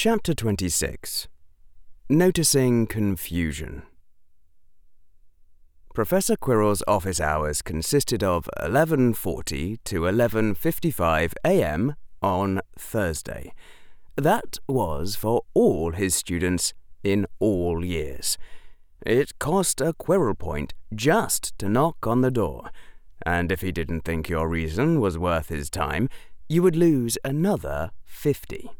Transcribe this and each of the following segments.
Chapter 26 Noticing Confusion Professor Quirrell's office hours consisted of 11:40 to 11:55 a.m. on Thursday. That was for all his students in all years. It cost a Quirrell point just to knock on the door, and if he didn't think your reason was worth his time, you would lose another 50.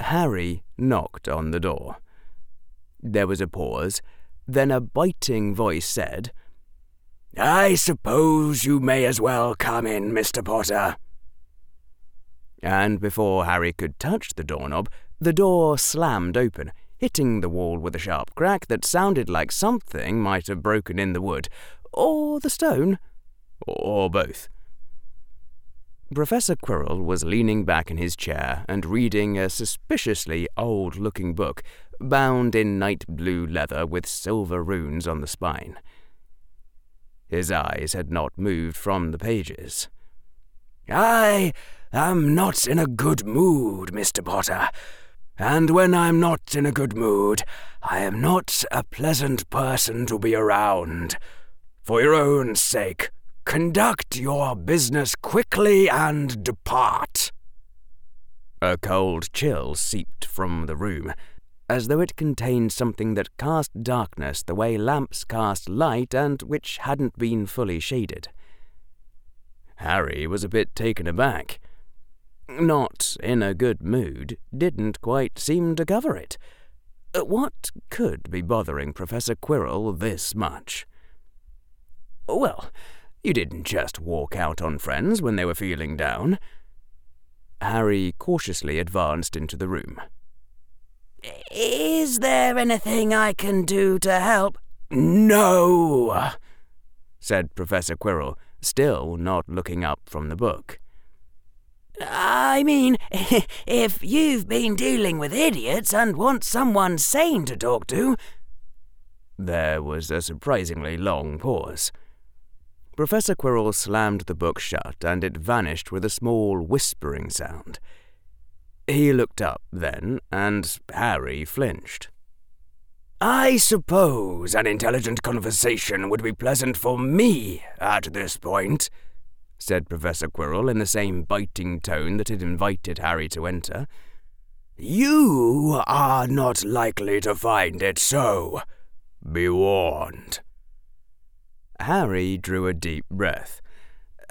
Harry knocked on the door. There was a pause, then a biting voice said, I suppose you may as well come in, Mr. Potter. And before Harry could touch the doorknob, the door slammed open, hitting the wall with a sharp crack that sounded like something might have broken in the wood, or the stone, or both. Professor Quirrell was leaning back in his chair and reading a suspiciously old looking book bound in night blue leather with silver runes on the spine. His eyes had not moved from the pages. I am not in a good mood, Mr. Potter, and when I'm not in a good mood, I am not a pleasant person to be around. For your own sake, Conduct your business quickly and depart. A cold chill seeped from the room, as though it contained something that cast darkness the way lamps cast light and which hadn't been fully shaded. Harry was a bit taken aback. Not in a good mood didn't quite seem to cover it. What could be bothering Professor Quirrell this much? Well, you didn't just walk out on friends when they were feeling down. Harry cautiously advanced into the room. Is there anything I can do to help? No, said Professor Quirrell, still not looking up from the book. I mean, if you've been dealing with idiots and want someone sane to talk to. There was a surprisingly long pause. Professor Quirrell slammed the book shut, and it vanished with a small whispering sound. He looked up then, and Harry flinched. I suppose an intelligent conversation would be pleasant for me at this point, said Professor Quirrell in the same biting tone that had invited Harry to enter. You are not likely to find it so. Be warned. Harry drew a deep breath.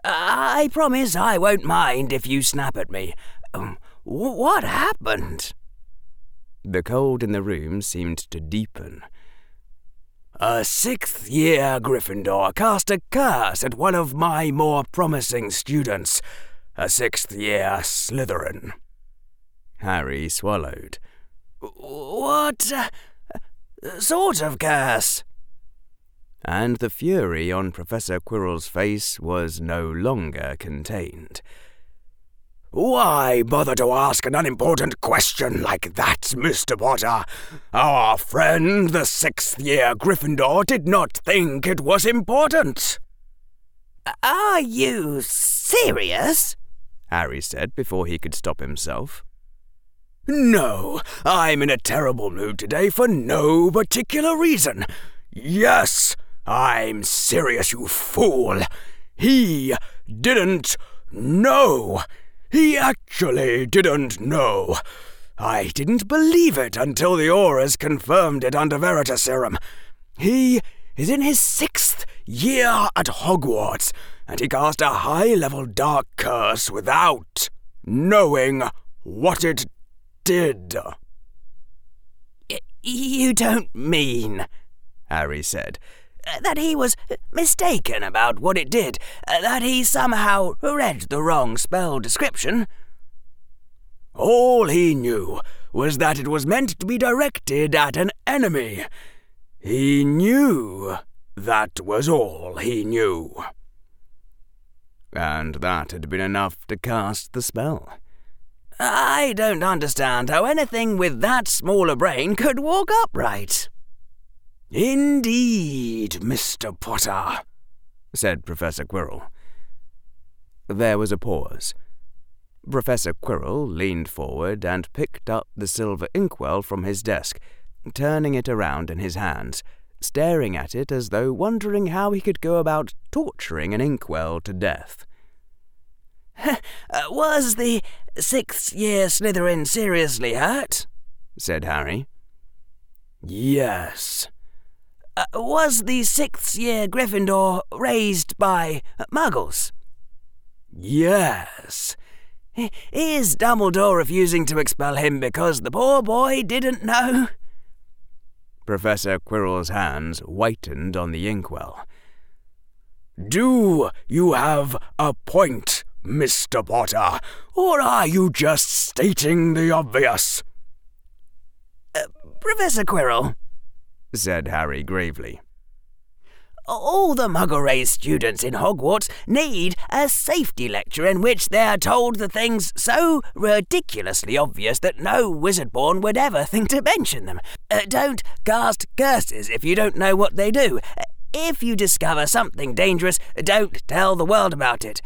I promise I won't mind if you snap at me. Um, what happened? The cold in the room seemed to deepen. A sixth year Gryffindor cast a curse at one of my more promising students, a sixth year Slytherin. Harry swallowed. What uh, sort of curse? And the fury on Professor Quirrell's face was no longer contained. Why bother to ask an unimportant question like that, Mr. Potter? Our friend, the sixth year Gryffindor, did not think it was important. Are you serious? Harry said before he could stop himself. No, I'm in a terrible mood today for no particular reason. Yes, I'm serious, you fool. He didn't know. He actually didn't know. I didn't believe it until the Aurors confirmed it under Veritaserum. He is in his sixth year at Hogwarts, and he cast a high-level dark curse without knowing what it did. You don't mean, Harry said, Uh, that he was mistaken about what it did, uh, that he somehow read the wrong spell description. All he knew was that it was meant to be directed at an enemy. He knew that was all he knew. And that had been enough to cast the spell. I don't understand how anything with that small a brain could walk upright. Indeed, Mr. Potter, said Professor Quirrell. There was a pause. Professor Quirrell leaned forward and picked up the silver inkwell from his desk, turning it around in his hands, staring at it as though wondering how he could go about torturing an inkwell to death. Uh, was the sixth year Slytherin seriously hurt? said Harry. Yes. Uh, was the sixth year Gryffindor raised by muggles? Yes. Is Dumbledore refusing to expel him because the poor boy didn't know? Professor Quirrell's hands whitened on the inkwell. Do you have a point, Mr. Potter, or are you just stating the obvious? Uh, Professor Quirrell, said Harry gravely. All the Muggle-raised students in Hogwarts need a safety lecture in which they are told the things so ridiculously obvious that no wizard-born would ever think to mention them. Uh, don't cast curses if you don't know what they do. If you discover something dangerous, don't tell the world about it.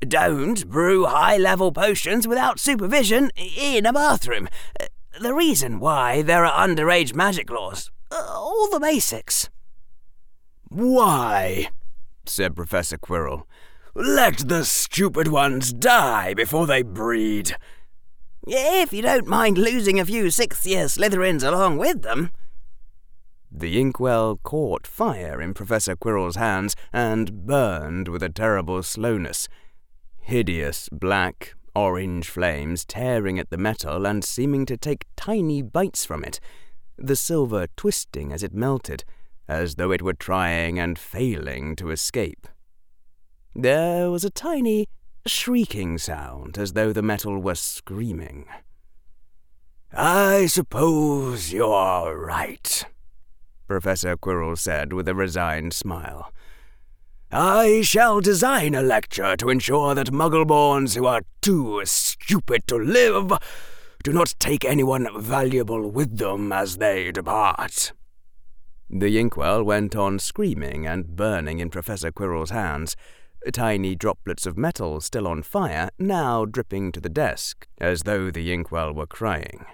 Don't brew high level potions without supervision in a bathroom. Uh, the reason why there are underage magic laws. Uh, all the basics. Why? said Professor Quirrell. Let the stupid ones die before they breed. If you don't mind losing a few sixth year Slytherins along with them. The inkwell caught fire in Professor Quirrell's hands and burned with a terrible slowness. Hideous black, orange flames tearing at the metal and seeming to take tiny bites from it, the silver twisting as it melted as though it were trying and failing to escape. There was a tiny, shrieking sound as though the metal were screaming. I suppose you're right, Professor Quirrell said with a resigned smile. I shall design a lecture to ensure that Muggleborns who are too stupid to live do not take anyone valuable with them as they depart. The inkwell went on screaming and burning in Professor Quirrell's hands, tiny droplets of metal still on fire now dripping to the desk, as though the inkwell were crying.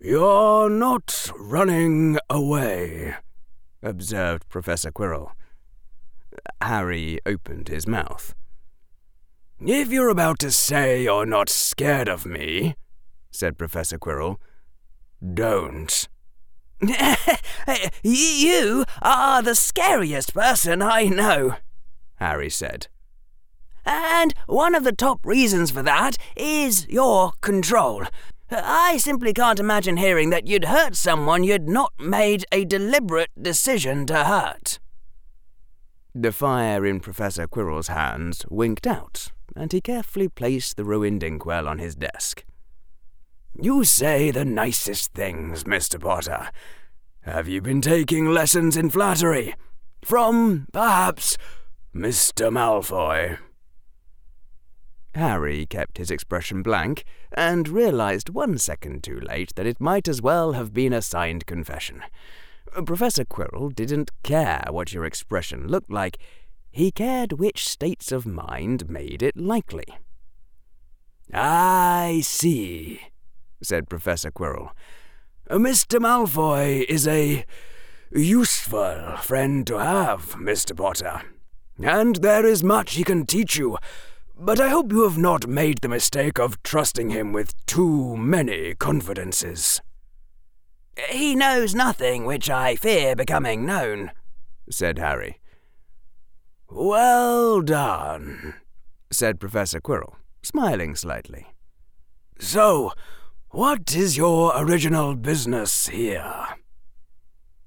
You're not running away, observed Professor Quirrell. Harry opened his mouth. If you're about to say you're not scared of me, said Professor Quirrell, don't. you are the scariest person I know, Harry said. And one of the top reasons for that is your control. I simply can't imagine hearing that you'd hurt someone you'd not made a deliberate decision to hurt. The fire in Professor Quirrell's hands winked out, and he carefully placed the ruined inkwell on his desk. You say the nicest things, Mr. Potter. Have you been taking lessons in flattery? From, perhaps, Mr. Malfoy? Harry kept his expression blank and realized one second too late that it might as well have been a signed confession. Professor Quirrell didn't care what your expression looked like, he cared which states of mind made it likely. I see, said Professor Quirrell. Mr. Malfoy is a useful friend to have, Mr. Potter, and there is much he can teach you, but I hope you have not made the mistake of trusting him with too many confidences. He knows nothing which I fear becoming known, said Harry. Well done, said Professor Quirrell, smiling slightly. So, what is your original business here?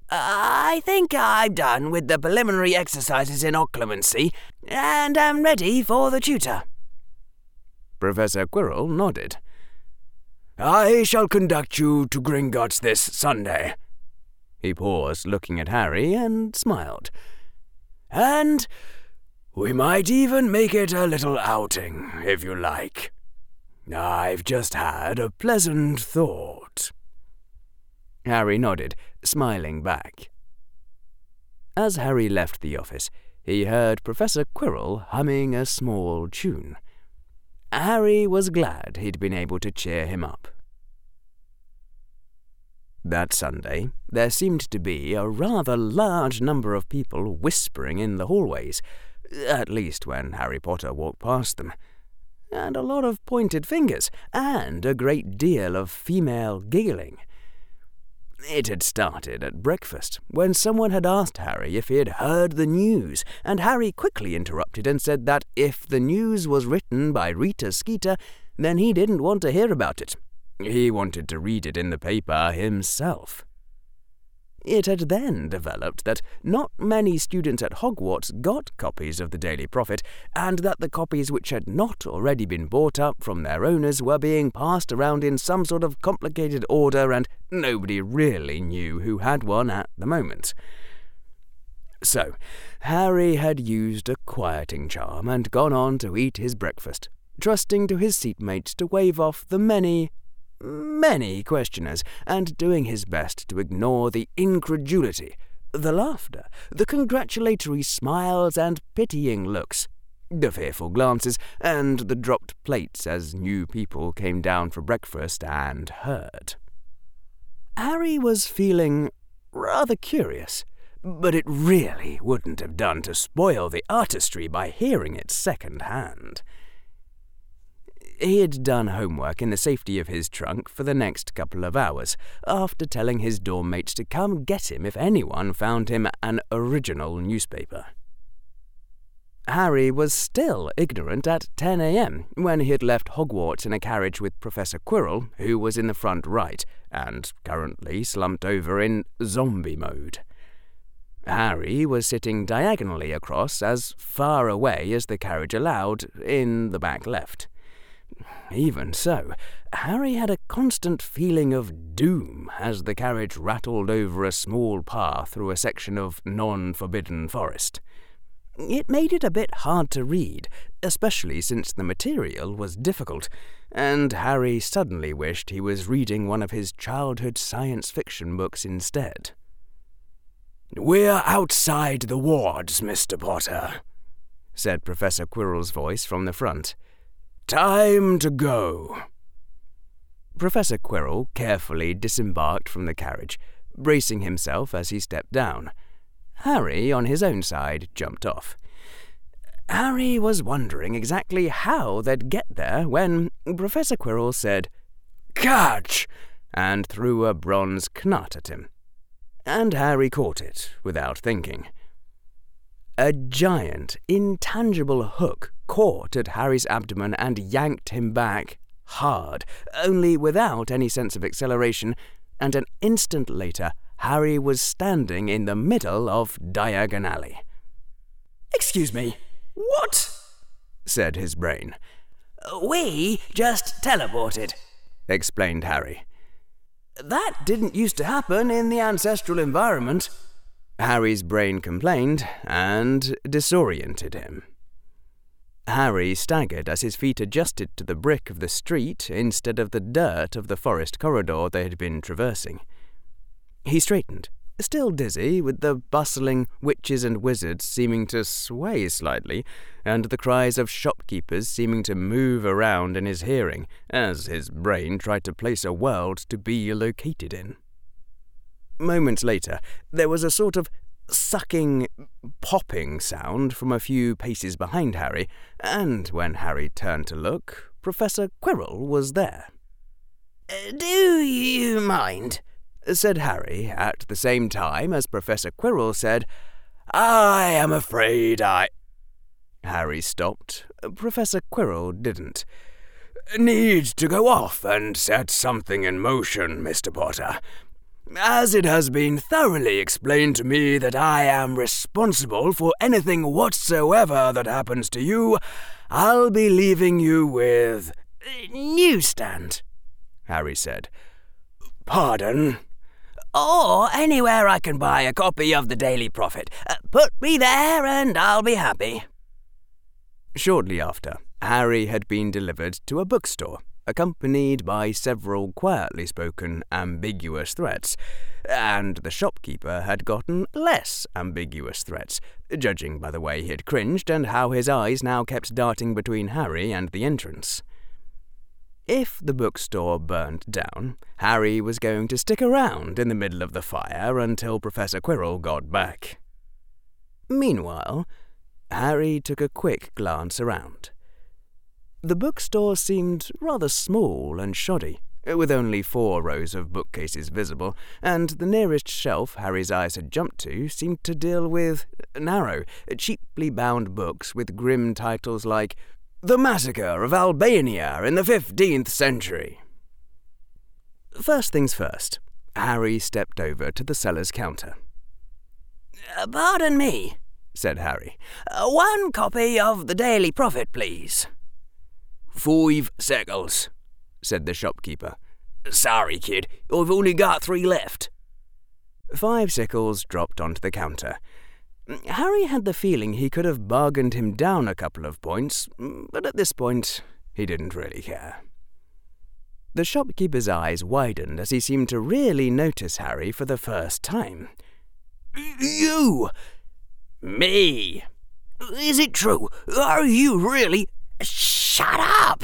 I think I'm done with the preliminary exercises in occlumency, and am ready for the tutor. Professor Quirrell nodded. I shall conduct you to Gringotts this Sunday. He paused, looking at Harry, and smiled. And we might even make it a little outing, if you like. I've just had a pleasant thought. Harry nodded, smiling back. As Harry left the office, he heard Professor Quirrell humming a small tune. Harry was glad he'd been able to cheer him up. That Sunday, there seemed to be a rather large number of people whispering in the hallways, at least when Harry Potter walked past them, and a lot of pointed fingers, and a great deal of female giggling. It had started at breakfast, when someone had asked Harry if he had heard the news, and Harry quickly interrupted and said that if the news was written by Rita Skeeter, then he didn't want to hear about it, he wanted to read it in the paper himself. It had then developed that not many students at Hogwarts got copies of the Daily Prophet, and that the copies which had not already been bought up from their owners were being passed around in some sort of complicated order, and nobody really knew who had one at the moment. So, Harry had used a quieting charm and gone on to eat his breakfast, trusting to his seatmates to wave off the many many questioners, and doing his best to ignore the incredulity, the laughter, the congratulatory smiles and pitying looks, the fearful glances, and the dropped plates as new people came down for breakfast and heard. Harry was feeling rather curious, but it really wouldn't have done to spoil the artistry by hearing it second hand. He had done homework in the safety of his trunk for the next couple of hours, after telling his dorm mates to come get him if anyone found him an original newspaper. Harry was still ignorant at 10 a.m. when he had left Hogwarts in a carriage with Professor Quirrell, who was in the front right, and currently slumped over in zombie mode. Harry was sitting diagonally across, as far away as the carriage allowed, in the back left. Even so, Harry had a constant feeling of doom as the carriage rattled over a small path through a section of non forbidden forest. It made it a bit hard to read, especially since the material was difficult, and Harry suddenly wished he was reading one of his childhood science fiction books instead. We're outside the wards, Mr. Potter, said Professor Quirrell's voice from the front. Time to go. Professor Quirrell carefully disembarked from the carriage, bracing himself as he stepped down. Harry, on his own side, jumped off. Harry was wondering exactly how they'd get there when Professor Quirrell said, Catch! and threw a bronze knut at him. And Harry caught it without thinking. A giant, intangible hook caught at Harry's abdomen and yanked him back hard, only without any sense of acceleration, and an instant later Harry was standing in the middle of Diagon Alley. Excuse me, what? said his brain. We just teleported, explained Harry. That didn't used to happen in the ancestral environment. Harry's brain complained and disoriented him. Harry staggered as his feet adjusted to the brick of the street instead of the dirt of the forest corridor they had been traversing. He straightened, still dizzy, with the bustling witches and wizards seeming to sway slightly, and the cries of shopkeepers seeming to move around in his hearing as his brain tried to place a world to be located in. Moments later, there was a sort of sucking, popping sound from a few paces behind Harry, and when Harry turned to look, Professor Quirrell was there. Uh, do you mind? said Harry, at the same time as Professor Quirrell said, I am afraid I. Harry stopped. Professor Quirrell didn't. Need to go off and set something in motion, Mr. Potter. As it has been thoroughly explained to me that I am responsible for anything whatsoever that happens to you, I'll be leaving you with. Newsstand, Harry said. Pardon? Or anywhere I can buy a copy of the Daily Prophet. Uh, put me there and I'll be happy. Shortly after, Harry had been delivered to a bookstore accompanied by several quietly spoken, ambiguous threats, and the shopkeeper had gotten less ambiguous threats, judging by the way he had cringed and how his eyes now kept darting between Harry and the entrance. If the bookstore burned down, Harry was going to stick around in the middle of the fire until Professor Quirrell got back. Meanwhile, Harry took a quick glance around. The bookstore seemed rather small and shoddy, with only four rows of bookcases visible, and the nearest shelf Harry's eyes had jumped to seemed to deal with narrow, cheaply bound books with grim titles like the Massacre of Albania in the 15th Century. First things first, Harry stepped over to the seller's counter. Uh, pardon me, said Harry. One copy of the Daily Prophet, please. Five shekels, said the shopkeeper. Sorry, kid, I've only got three left. Five shekels dropped onto the counter, Harry had the feeling he could have bargained him down a couple of points, but at this point he didn't really care. The shopkeeper's eyes widened as he seemed to really notice Harry for the first time. You! Me! Is it true? Are you really? Shut up!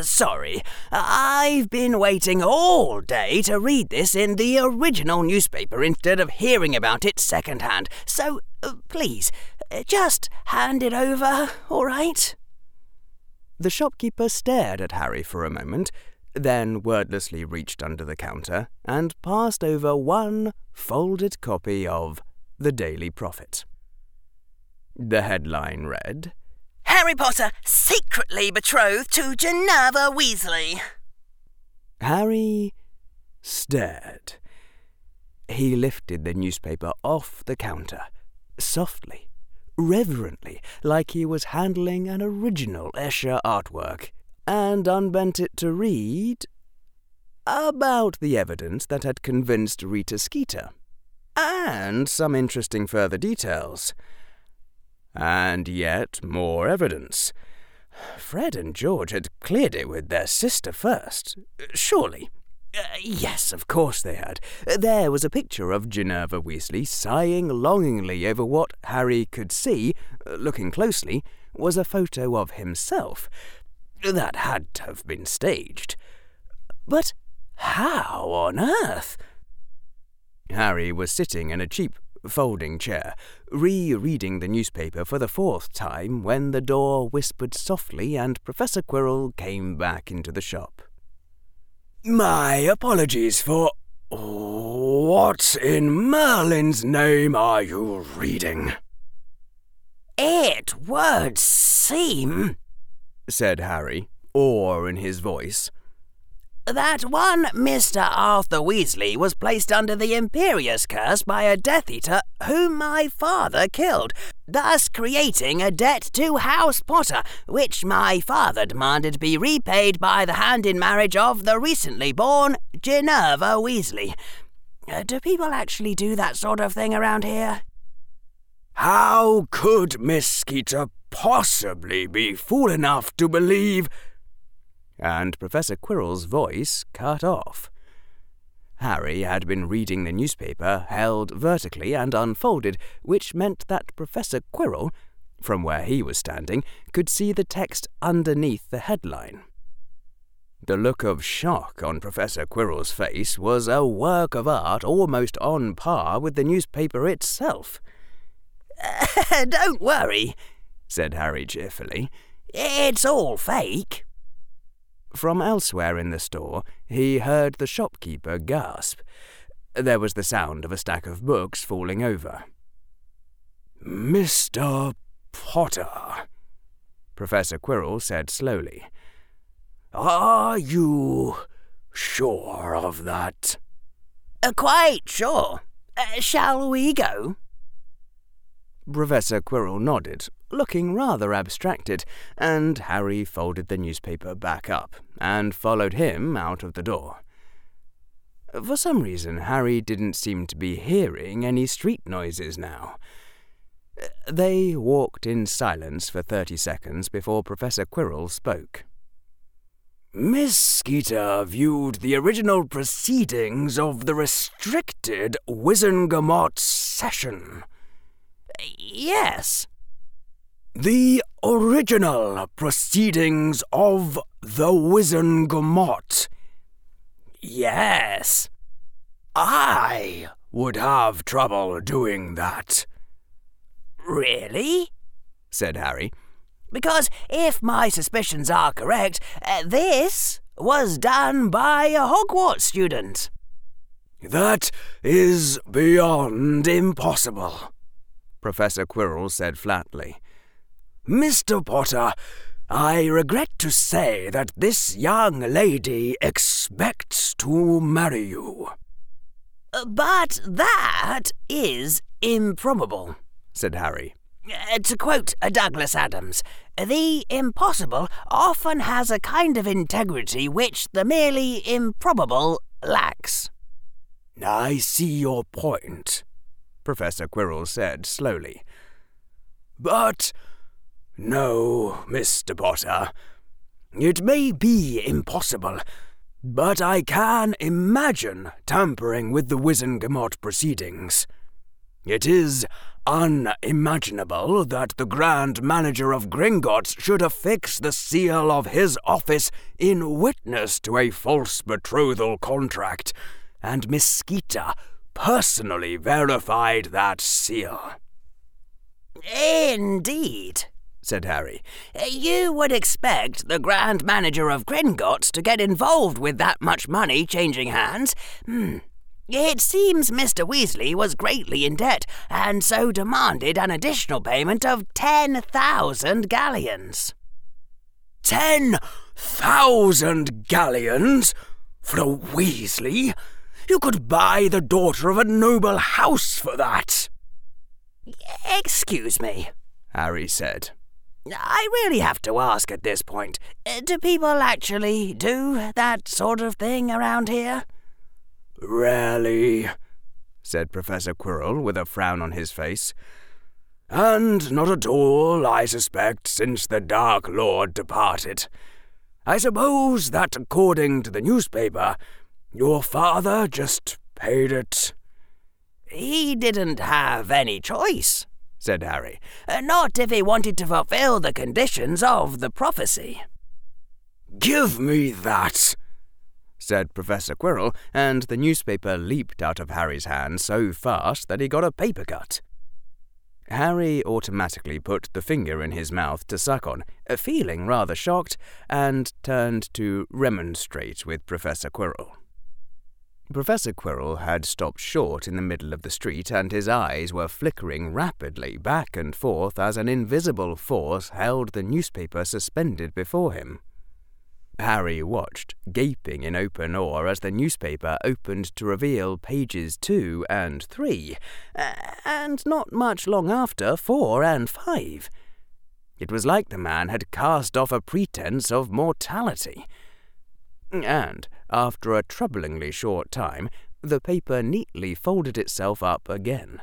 Sorry, I've been waiting all day to read this in the original newspaper instead of hearing about it secondhand. So, uh, please, uh, just hand it over, all right? The shopkeeper stared at Harry for a moment, then wordlessly reached under the counter and passed over one folded copy of The Daily Prophet. The headline read, Harry Potter secretly betrothed to Ginevra Weasley. Harry stared. He lifted the newspaper off the counter, softly, reverently, like he was handling an original Escher artwork, and unbent it to read about the evidence that had convinced Rita Skeeter, and some interesting further details. And yet more evidence. Fred and George had cleared it with their sister first. Surely. Uh, yes, of course they had. There was a picture of Ginevra Weasley sighing longingly over what Harry could see, looking closely, was a photo of himself. That had to have been staged. But how on earth? Harry was sitting in a cheap folding chair, re-reading the newspaper for the fourth time when the door whispered softly and Professor Quirrell came back into the shop. My apologies for... What in Merlin's name are you reading? It would seem, said Harry, awe in his voice, that one Mr. Arthur Weasley was placed under the Imperius curse by a Death Eater whom my father killed, thus creating a debt to House Potter, which my father demanded be repaid by the hand in marriage of the recently born Ginevra Weasley. Uh, do people actually do that sort of thing around here? How could Miss Skeeter possibly be fool enough to believe and Professor Quirrell's voice cut off. Harry had been reading the newspaper held vertically and unfolded, which meant that Professor Quirrell, from where he was standing, could see the text underneath the headline. The look of shock on Professor Quirrell's face was a work of art almost on par with the newspaper itself. Don't worry, said Harry cheerfully. It's all fake. From elsewhere in the store, he heard the shopkeeper gasp. There was the sound of a stack of books falling over. Mr. Potter, Professor Quirrell said slowly. Are you sure of that? Uh, quite sure. Uh, shall we go? Professor Quirrell nodded, looking rather abstracted, and Harry folded the newspaper back up and followed him out of the door. For some reason, Harry didn't seem to be hearing any street noises now. They walked in silence for thirty seconds before Professor Quirrell spoke. Miss Skeeter viewed the original proceedings of the restricted Wizengamot session. Yes. The original proceedings of the Wizengamot. Yes. I would have trouble doing that. Really? said Harry. Because if my suspicions are correct, uh, this was done by a Hogwarts student. That is beyond impossible, Professor Quirrell said flatly. Mr. Potter, I regret to say that this young lady expects to marry you. Uh, but that is improbable, said Harry. Uh, to quote Douglas Adams, the impossible often has a kind of integrity which the merely improbable lacks. I see your point, Professor Quirrell said slowly. But no, Mr. Potter. It may be impossible, but I can imagine tampering with the Wizengamot proceedings. It is unimaginable that the Grand Manager of Gringotts should affix the seal of his office in witness to a false betrothal contract, and Miss Skeeter personally verified that seal. Indeed, said Harry. You would expect the Grand Manager of Gringotts to get involved with that much money changing hands. Hmm. It seems Mr. Weasley was greatly in debt, and so demanded an additional payment of ten thousand galleons. Ten thousand galleons? For a Weasley? You could buy the daughter of a noble house for that. Excuse me, Harry said. I really have to ask at this point do people actually do that sort of thing around here? Rarely, said Professor Quirrell with a frown on his face. And not at all, I suspect, since the Dark Lord departed. I suppose that, according to the newspaper, your father just paid it. He didn't have any choice, said Harry. Uh, not if he wanted to fulfill the conditions of the prophecy. Give me that, said Professor Quirrell, and the newspaper leaped out of Harry's hand so fast that he got a paper cut. Harry automatically put the finger in his mouth to suck on, uh, feeling rather shocked, and turned to remonstrate with Professor Quirrell. Professor Quirrell had stopped short in the middle of the street, and his eyes were flickering rapidly back and forth as an invisible force held the newspaper suspended before him. Harry watched, gaping in open awe as the newspaper opened to reveal pages two and three, uh, and not much long after four and five. It was like the man had cast off a pretense of mortality. And, after a troublingly short time, the paper neatly folded itself up again.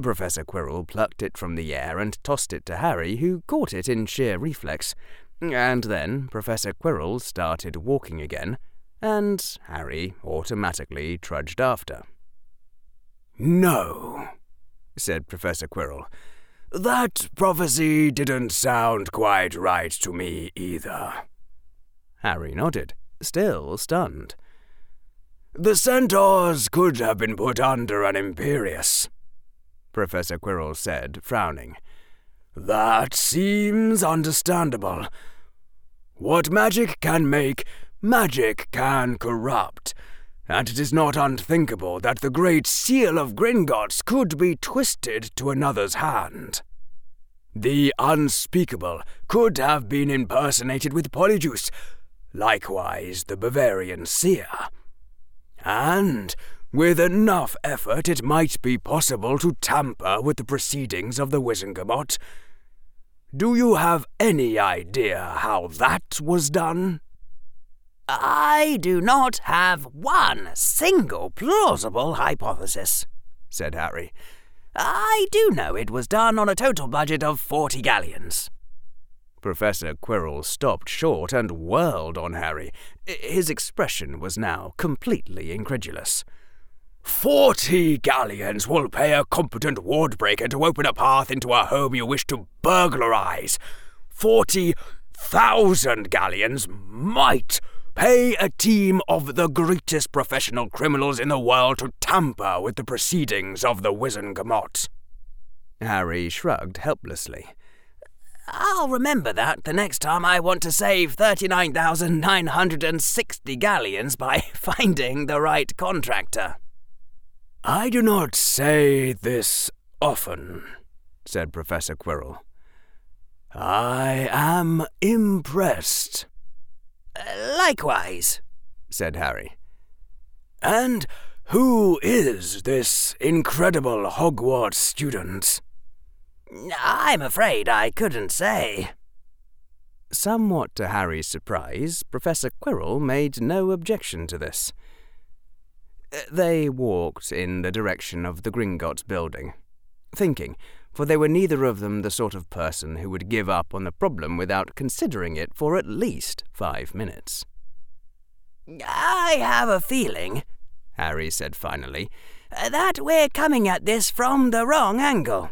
Professor Quirrell plucked it from the air and tossed it to Harry, who caught it in sheer reflex. And then Professor Quirrell started walking again, and Harry automatically trudged after. No, said Professor Quirrell. That prophecy didn't sound quite right to me either. Harry nodded, still stunned. The centaurs could have been put under an Imperius, Professor Quirrell said, frowning. That seems understandable. What magic can make, magic can corrupt. And it is not unthinkable that the great seal of Gringotts could be twisted to another's hand. The unspeakable could have been impersonated with Polyjuice, likewise the Bavarian seer. And with enough effort, it might be possible to tamper with the proceedings of the Wizengamot do you have any idea how that was done? I do not have one single plausible hypothesis, said Harry. I do know it was done on a total budget of forty galleons. Professor Quirrell stopped short and whirled on Harry. His expression was now completely incredulous. Forty galleons will pay a competent wardbreaker to open a path into a home you wish to burglarize. Forty thousand galleons might pay a team of the greatest professional criminals in the world to tamper with the proceedings of the Wizengamot. Harry shrugged helplessly. I'll remember that the next time I want to save 39,960 galleons by finding the right contractor. I do not say this often, said Professor Quirrell. I am impressed. Uh, likewise, said Harry. And who is this incredible Hogwarts student? I'm afraid I couldn't say. Somewhat to Harry's surprise, Professor Quirrell made no objection to this. They walked in the direction of the Gringotts building, thinking, for they were neither of them the sort of person who would give up on the problem without considering it for at least five minutes. I have a feeling, Harry said finally, that we're coming at this from the wrong angle.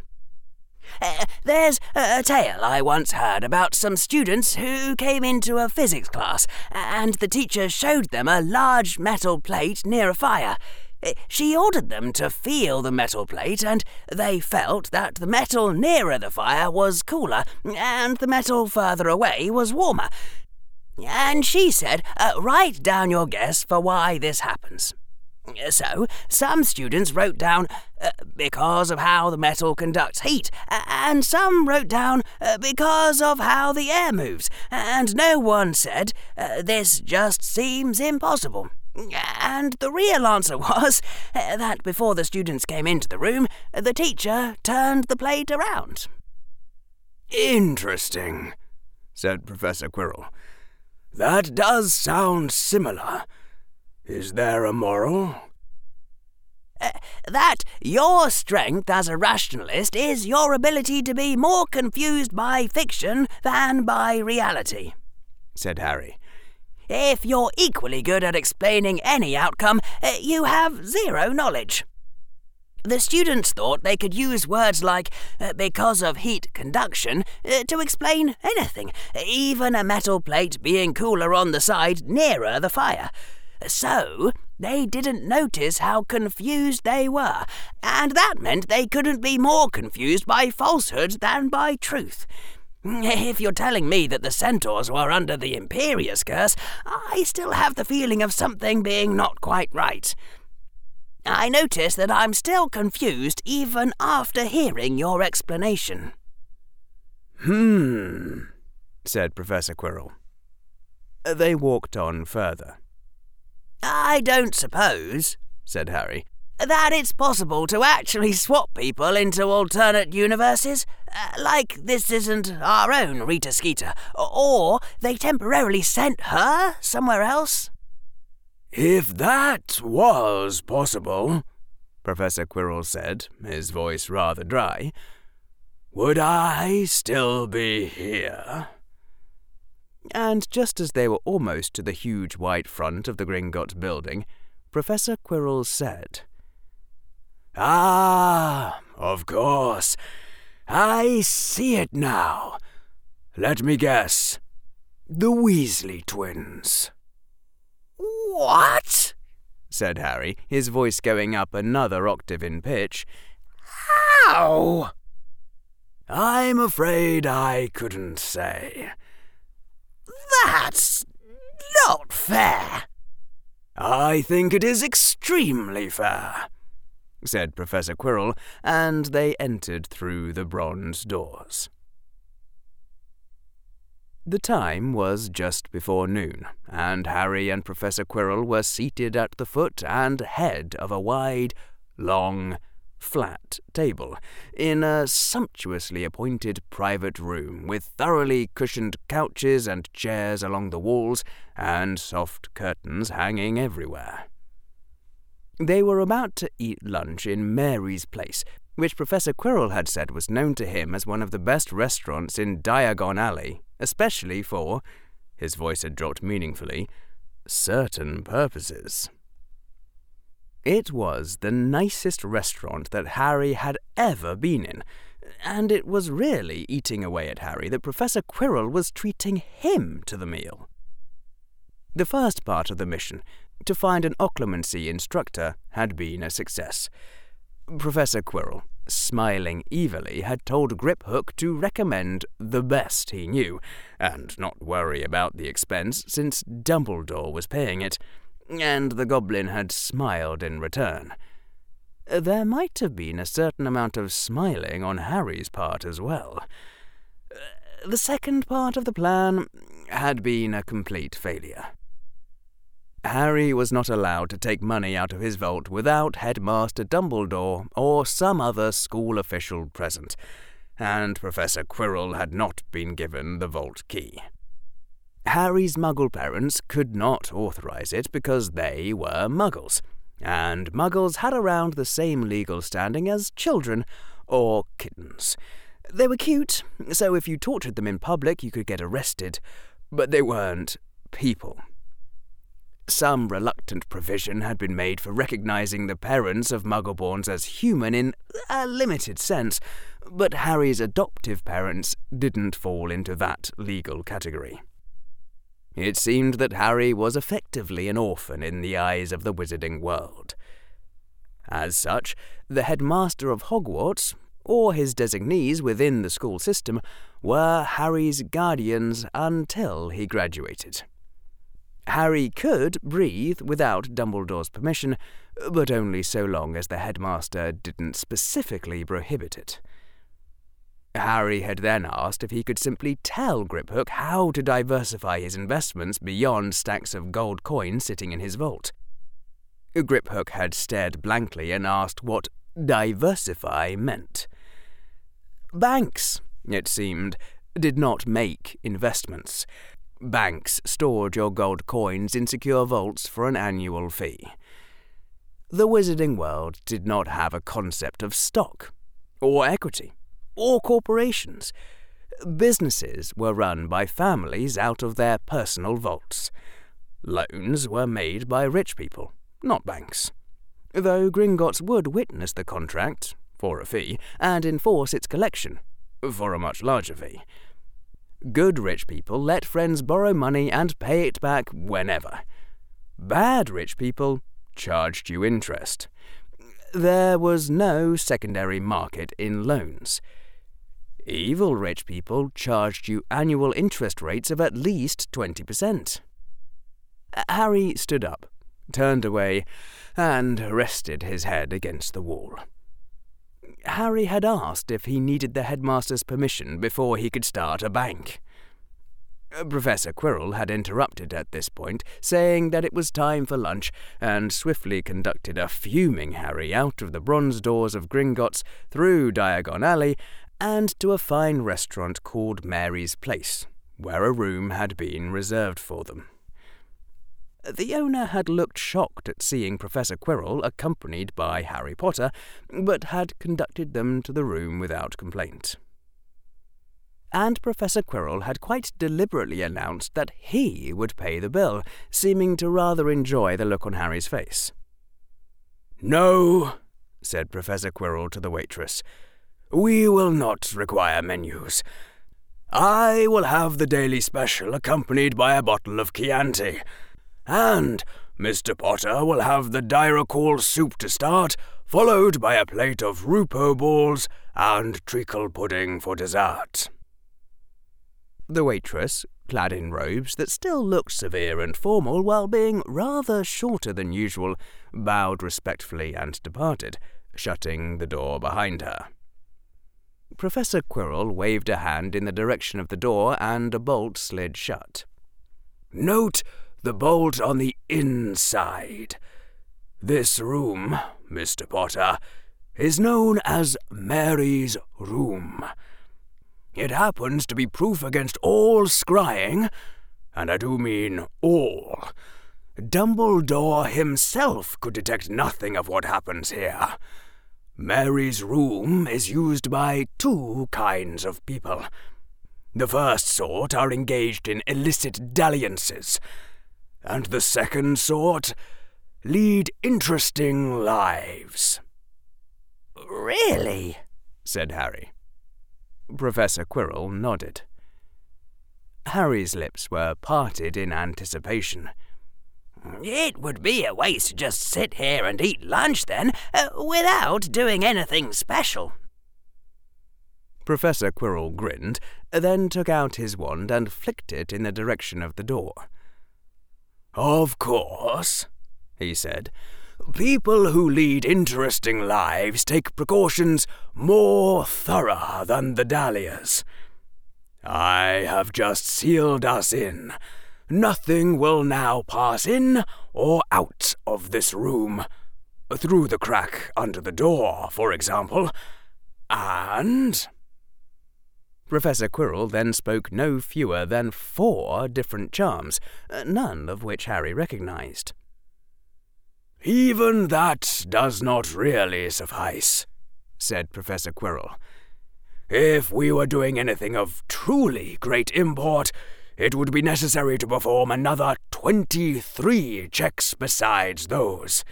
Uh, there's a tale I once heard about some students who came into a physics class, and the teacher showed them a large metal plate near a fire. Uh, she ordered them to feel the metal plate, and they felt that the metal nearer the fire was cooler, and the metal further away was warmer. And she said, uh, Write down your guess for why this happens. So, some students wrote down uh, because of how the metal conducts heat, and some wrote down uh, because of how the air moves, and no one said, uh, This just seems impossible. And the real answer was uh, that before the students came into the room, the teacher turned the plate around. Interesting, said Professor Quirrell. That does sound similar. Is there a moral? Uh, that your strength as a rationalist is your ability to be more confused by fiction than by reality, said Harry. If you're equally good at explaining any outcome, uh, you have zero knowledge. The students thought they could use words like uh, because of heat conduction to explain anything, even a metal plate being cooler on the side nearer the fire. So, they didn't notice how confused they were, and that meant they couldn't be more confused by falsehood than by truth. If you're telling me that the centaurs were under the Imperius curse, I still have the feeling of something being not quite right. I notice that I'm still confused even after hearing your explanation. Hmm, said Professor Quirrell. They walked on further. I don't suppose, said Harry, that it's possible to actually swap people into alternate universes. Uh, like this isn't our own Rita Skeeter. Or they temporarily sent her somewhere else. If that was possible, Professor Quirrell said, his voice rather dry, would I still be here? And just as they were almost to the huge white front of the Gringotts building, Professor Quirrell said, Ah, of course. I see it now. Let me guess. The Weasley twins. What? said Harry, his voice going up another octave in pitch. How? I'm afraid I couldn't say. That's not fair. I think it is extremely fair, said Professor Quirrell, and they entered through the bronze doors. The time was just before noon, and Harry and Professor Quirrell were seated at the foot and head of a wide, long, flat table in a sumptuously appointed private room with thoroughly cushioned couches and chairs along the walls and soft curtains hanging everywhere. They were about to eat lunch in Mary's place which Professor Quirrell had said was known to him as one of the best restaurants in Diagon Alley, especially for, his voice had dropped meaningfully, certain purposes. It was the nicest restaurant that Harry had ever been in, and it was really eating away at Harry that Professor Quirrell was treating him to the meal. The first part of the mission, to find an occlumency instructor, had been a success. Professor Quirrell, smiling evilly, had told Griphook to recommend the best he knew, and not worry about the expense since Dumbledore was paying it and the goblin had smiled in return. There might have been a certain amount of smiling on Harry's part as well. The second part of the plan had been a complete failure. Harry was not allowed to take money out of his vault without Headmaster Dumbledore or some other school official present, and Professor Quirrell had not been given the vault key. Harry's muggle parents could not authorize it because they were muggles, and muggles had around the same legal standing as children or kittens. They were cute, so if you tortured them in public, you could get arrested, but they weren't people. Some reluctant provision had been made for recognizing the parents of Muggleborns as human in a limited sense, but Harry's adoptive parents didn't fall into that legal category. It seemed that Harry was effectively an orphan in the eyes of the wizarding world. As such, the headmaster of Hogwarts, or his designees within the school system, were Harry's guardians until he graduated. Harry could breathe without Dumbledore's permission, but only so long as the headmaster didn't specifically prohibit it. Harry had then asked if he could simply tell Griphook how to diversify his investments beyond stacks of gold coins sitting in his vault. Griphook had stared blankly and asked what diversify meant. Banks, it seemed, did not make investments. Banks stored your gold coins in secure vaults for an annual fee. The wizarding world did not have a concept of stock or equity or corporations. Businesses were run by families out of their personal vaults. Loans were made by rich people, not banks. Though Gringotts would witness the contract, for a fee, and enforce its collection, for a much larger fee. Good rich people let friends borrow money and pay it back whenever. Bad rich people charged you interest. There was no secondary market in loans. Evil rich people charged you annual interest rates of at least 20%. Uh, Harry stood up, turned away, and rested his head against the wall. Harry had asked if he needed the headmaster's permission before he could start a bank. Uh, Professor Quirrell had interrupted at this point, saying that it was time for lunch, and swiftly conducted a fuming Harry out of the bronze doors of Gringotts, through Diagon Alley, and to a fine restaurant called Mary's Place, where a room had been reserved for them. The owner had looked shocked at seeing Professor Quirrell accompanied by Harry Potter, but had conducted them to the room without complaint. And Professor Quirrell had quite deliberately announced that he would pay the bill, seeming to rather enjoy the look on Harry's face. No, said Professor Quirrell to the waitress. We will not require menus. I will have the daily special accompanied by a bottle of Chianti. And Mr. Potter will have the Dyrocol soup to start, followed by a plate of Rupo balls and treacle pudding for dessert. The waitress, clad in robes that still looked severe and formal while being rather shorter than usual, bowed respectfully and departed, shutting the door behind her. Professor Quirrell waved a hand in the direction of the door, and a bolt slid shut. Note the bolt on the inside. This room, Mr. Potter, is known as Mary's Room. It happens to be proof against all scrying, and I do mean all. Dumbledore himself could detect nothing of what happens here. Mary's room is used by two kinds of people. The first sort are engaged in illicit dalliances, and the second sort lead interesting lives. Really? said Harry. Professor Quirrell nodded. Harry's lips were parted in anticipation. It would be a waste to just sit here and eat lunch then, uh, without doing anything special. Professor Quirrell grinned, then took out his wand and flicked it in the direction of the door. Of course, he said. People who lead interesting lives take precautions more thorough than the Dahlias. I have just sealed us in. Nothing will now pass in or out of this room. Through the crack under the door, for example. And. Professor Quirrell then spoke no fewer than four different charms, none of which Harry recognized. Even that does not really suffice, said Professor Quirrell. If we were doing anything of truly great import, it would be necessary to perform another twenty-three checks besides those.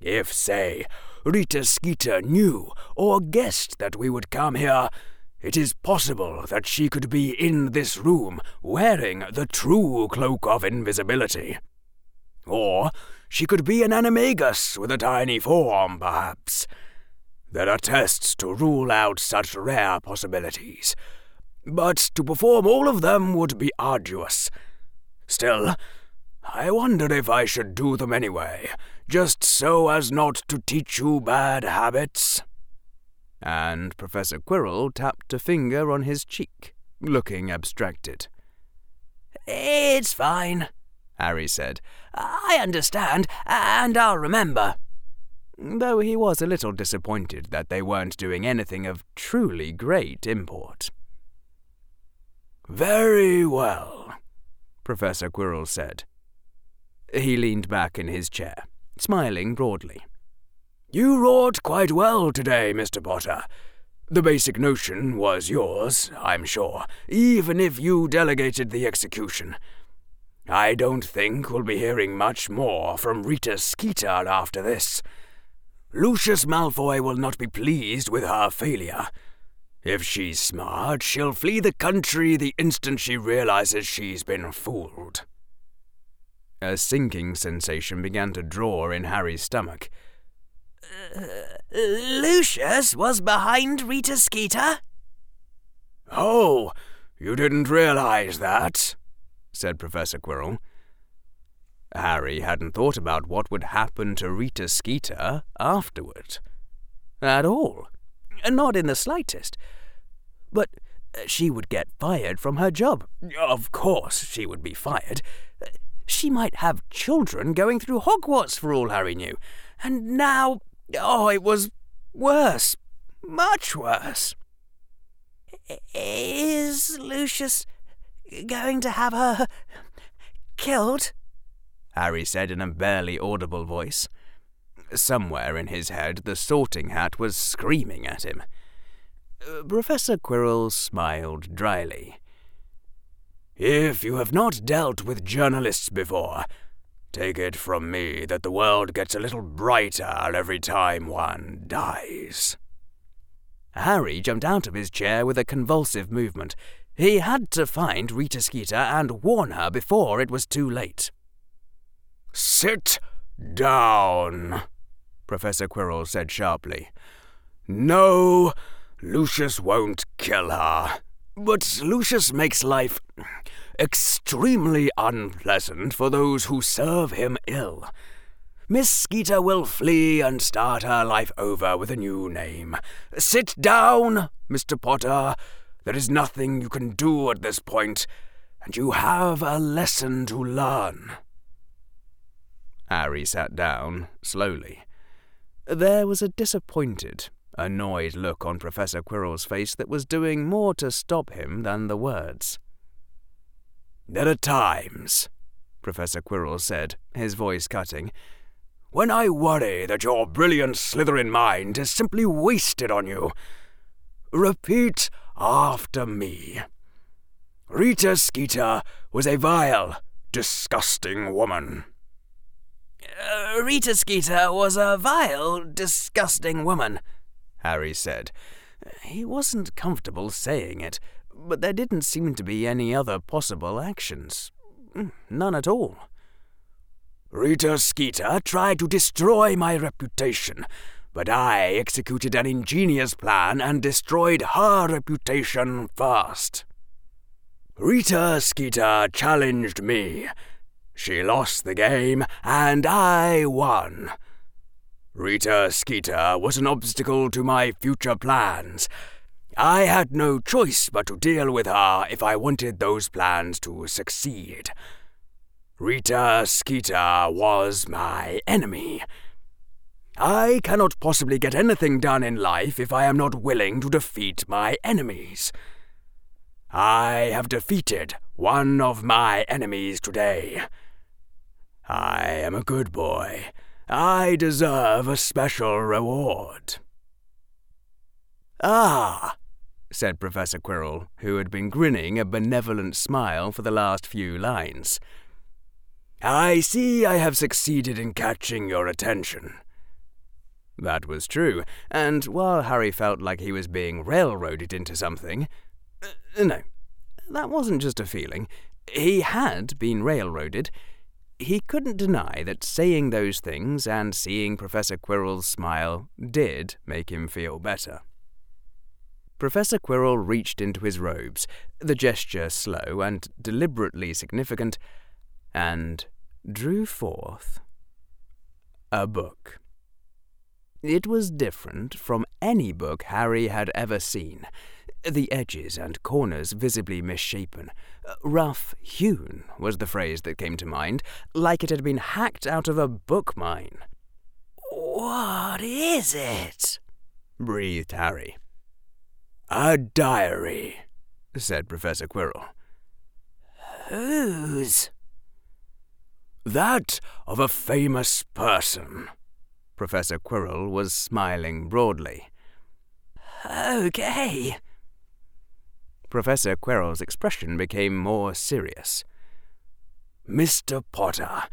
If, say, Rita Skeeter knew or guessed that we would come here, it is possible that she could be in this room wearing the true cloak of invisibility. Or she could be an animagus with a tiny form, perhaps. There are tests to rule out such rare possibilities, but to perform all of them would be arduous. Still, I wonder if I should do them anyway, just so as not to teach you bad habits. And Professor Quirrell tapped a finger on his cheek, looking abstracted. It's fine, Harry said. I understand, and I'll remember though he was a little disappointed that they weren't doing anything of truly great import. Very well, Professor Quirrell said. He leaned back in his chair, smiling broadly. You wrought quite well today, Mr. Potter. The basic notion was yours, I'm sure, even if you delegated the execution. I don't think we'll be hearing much more from Rita Skeeter after this. Lucius Malfoy will not be pleased with her failure. If she's smart, she'll flee the country the instant she realizes she's been fooled. A sinking sensation began to draw in Harry's stomach. Uh, Lucius was behind Rita Skeeter? Oh, you didn't realize that, said Professor Quirrell. Harry hadn't thought about what would happen to Rita Skeeter afterward. At all. Uh, not in the slightest. But uh, she would get fired from her job. Of course she would be fired. Uh, she might have children going through Hogwarts for all Harry knew. And now, oh, it was worse. Much worse. Is Lucius going to have her killed? Harry said in a barely audible voice. Somewhere in his head, the sorting hat was screaming at him. Professor Quirrell smiled dryly. If you have not dealt with journalists before, take it from me that the world gets a little brighter every time one dies. Harry jumped out of his chair with a convulsive movement. He had to find Rita Skeeter and warn her before it was too late. Sit down, Professor Quirrell said sharply. No, Lucius won't kill her. But Lucius makes life extremely unpleasant for those who serve him ill. Miss Skeeter will flee and start her life over with a new name. Sit down, Mr. Potter. There is nothing you can do at this point, and you have a lesson to learn. Harry sat down, slowly. There was a disappointed, annoyed look on Professor Quirrell's face that was doing more to stop him than the words. There are times, Professor Quirrell said, his voice cutting, when I worry that your brilliant Slytherin mind is simply wasted on you. Repeat after me. Rita Skeeter was a vile, disgusting woman. Uh, Rita Skeeter was a vile, disgusting woman, Harry said. He wasn't comfortable saying it, but there didn't seem to be any other possible actions. Mm, none at all. Rita Skeeter tried to destroy my reputation, but I executed an ingenious plan and destroyed her reputation first. Rita Skeeter challenged me. She lost the game, and I won. Rita Skeeter was an obstacle to my future plans. I had no choice but to deal with her if I wanted those plans to succeed. Rita Skeeter was my enemy. I cannot possibly get anything done in life if I am not willing to defeat my enemies. I have defeated one of my enemies today. I am a good boy. I deserve a special reward. Ah, said Professor Quirrell, who had been grinning a benevolent smile for the last few lines. I see I have succeeded in catching your attention. That was true, and while Harry felt like he was being railroaded into something, uh, no, that wasn't just a feeling. He had been railroaded. He couldn't deny that saying those things and seeing Professor Quirrell's smile did make him feel better. Professor Quirrell reached into his robes, the gesture slow and deliberately significant, and drew forth a book. It was different from any book Harry had ever seen the edges and corners visibly misshapen. Rough hewn was the phrase that came to mind, like it had been hacked out of a book mine. What is it? breathed Harry. A diary, said Professor Quirrell. Whose? That of a famous person. Professor Quirrell was smiling broadly. Okay, Professor Quirrell's expression became more serious. Mr. Potter,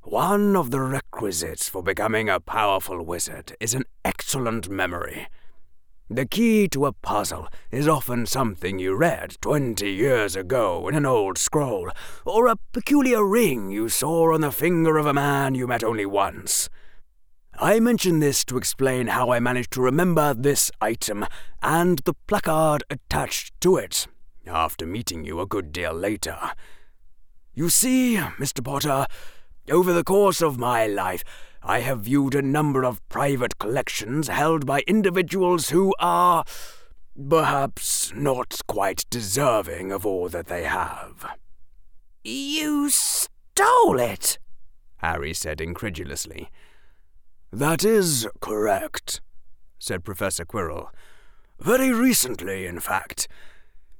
one of the requisites for becoming a powerful wizard is an excellent memory. The key to a puzzle is often something you read twenty years ago in an old scroll, or a peculiar ring you saw on the finger of a man you met only once. I mention this to explain how I managed to remember this item and the placard attached to it after meeting you a good deal later. You see, Mr. Potter, over the course of my life, I have viewed a number of private collections held by individuals who are perhaps not quite deserving of all that they have. You stole it, Harry said incredulously. That is correct, said Professor Quirrell. Very recently, in fact.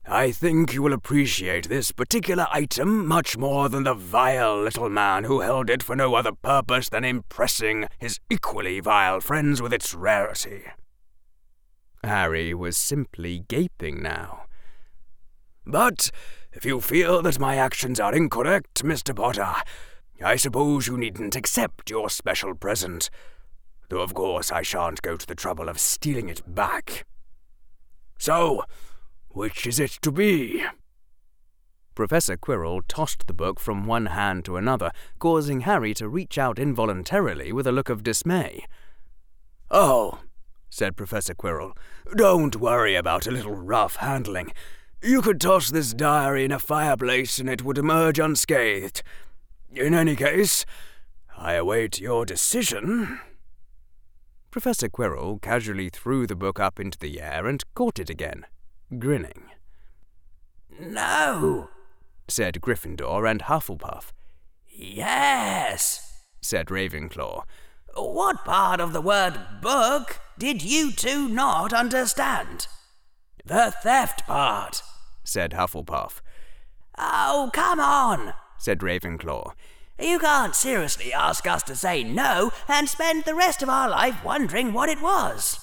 I think you will appreciate this particular item much more than the vile little man who held it for no other purpose than impressing his equally vile friends with its rarity. Harry was simply gaping now. But if you feel that my actions are incorrect, Mr. Potter, I suppose you needn't accept your special present though of course I shan't go to the trouble of stealing it back. So, which is it to be? Professor Quirrell tossed the book from one hand to another, causing Harry to reach out involuntarily with a look of dismay. Oh, said Professor Quirrell, don't worry about a little rough handling. You could toss this diary in a fireplace and it would emerge unscathed. In any case, I await your decision. Professor Quirrell casually threw the book up into the air and caught it again, grinning. No, said Gryffindor and Hufflepuff. Yes, said Ravenclaw. What part of the word book did you two not understand? The theft part, said Hufflepuff. Oh, come on, said Ravenclaw. You can't seriously ask us to say no and spend the rest of our life wondering what it was.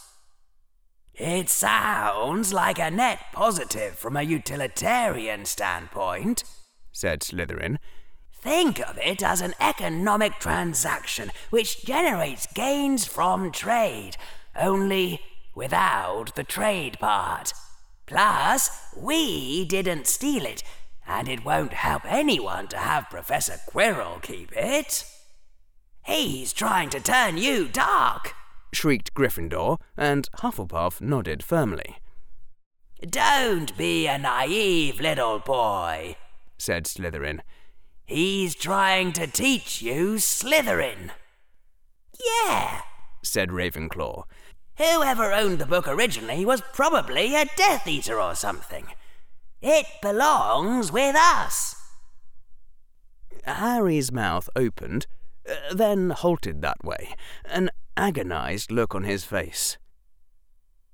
It sounds like a net positive from a utilitarian standpoint, said Slytherin. Think of it as an economic transaction which generates gains from trade, only without the trade part. Plus, we didn't steal it, and it won't help anyone to have Professor Quirrell keep it. He's trying to turn you dark, shrieked Gryffindor, and Hufflepuff nodded firmly. Don't be a naive little boy, said Slytherin. He's trying to teach you Slytherin. Yeah, said Ravenclaw. Whoever owned the book originally was probably a Death Eater or something. It belongs with us. Harry's mouth opened, uh, then halted that way, an agonized look on his face.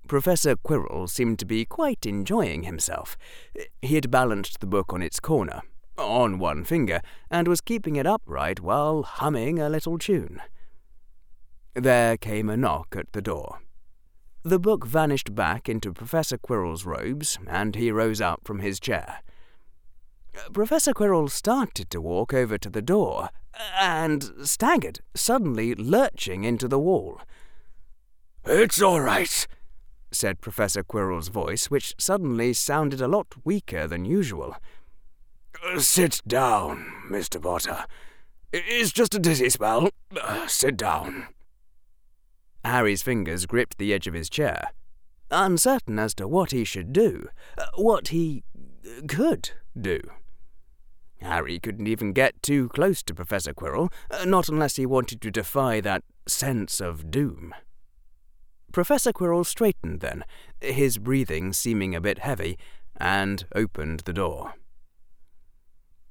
Professor Quirrell seemed to be quite enjoying himself. He had balanced the book on its corner, on one finger, and was keeping it upright while humming a little tune. There came a knock at the door. The book vanished back into Professor Quirrell's robes, and he rose up from his chair. Professor Quirrell started to walk over to the door, and staggered, suddenly lurching into the wall. It's all right, said Professor Quirrell's voice, which suddenly sounded a lot weaker than usual. Sit down, Mr. Potter. It's just a dizzy spell. Sit down. Harry's fingers gripped the edge of his chair, uncertain as to what he should do, uh, what he could do. Harry couldn't even get too close to Professor Quirrell, uh, not unless he wanted to defy that sense of doom. Professor Quirrell straightened then, his breathing seeming a bit heavy, and opened the door.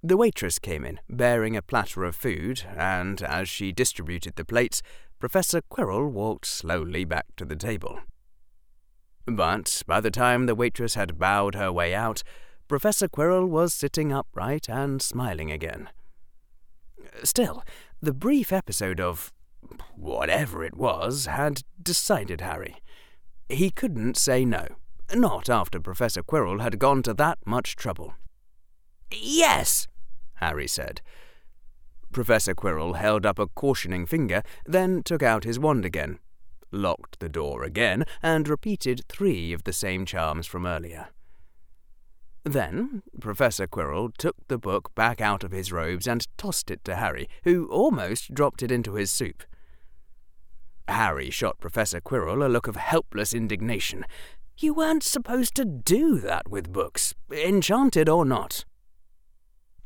The waitress came in, bearing a platter of food, and as she distributed the plates, Professor Quirrell walked slowly back to the table. But by the time the waitress had bowed her way out, Professor Quirrell was sitting upright and smiling again. Still, the brief episode of whatever it was had decided Harry. He couldn't say no, not after Professor Quirrell had gone to that much trouble. Yes, Harry said. Professor Quirrell held up a cautioning finger, then took out his wand again, locked the door again, and repeated three of the same charms from earlier. Then Professor Quirrell took the book back out of his robes and tossed it to Harry, who almost dropped it into his soup. Harry shot Professor Quirrell a look of helpless indignation. You weren't supposed to do that with books, enchanted or not.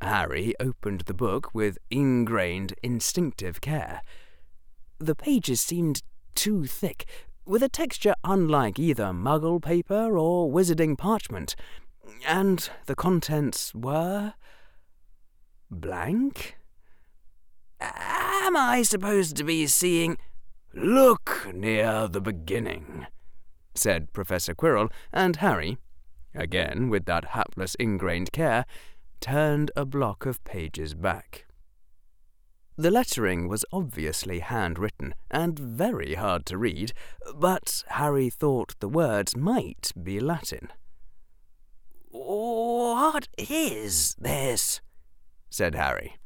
Harry opened the book with ingrained, instinctive care. The pages seemed too thick, with a texture unlike either muggle paper or wizarding parchment, and the contents were. blank? Am I supposed to be seeing. Look near the beginning, said Professor Quirrell, and Harry, again with that hapless ingrained care, turned a block of pages back. The lettering was obviously handwritten and very hard to read, but Harry thought the words might be Latin. What is this? said Harry.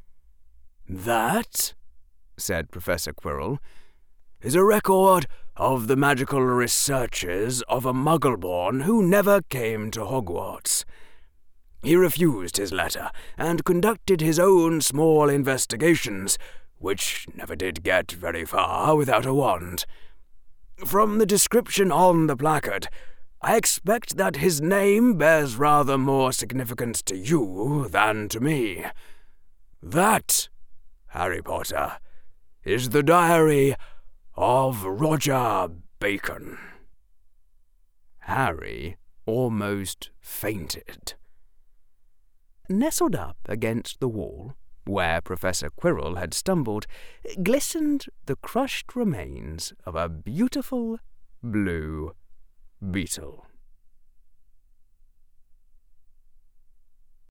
That, said Professor Quirrell, is a record of the magical researches of a muggle-born who never came to Hogwarts. He refused his letter and conducted his own small investigations, which never did get very far without a wand. From the description on the placard, I expect that his name bears rather more significance to you than to me. That, Harry Potter, is the diary of Roger Bacon. Harry almost fainted. Nestled up against the wall, where Professor Quirrell had stumbled, glistened the crushed remains of a beautiful blue beetle.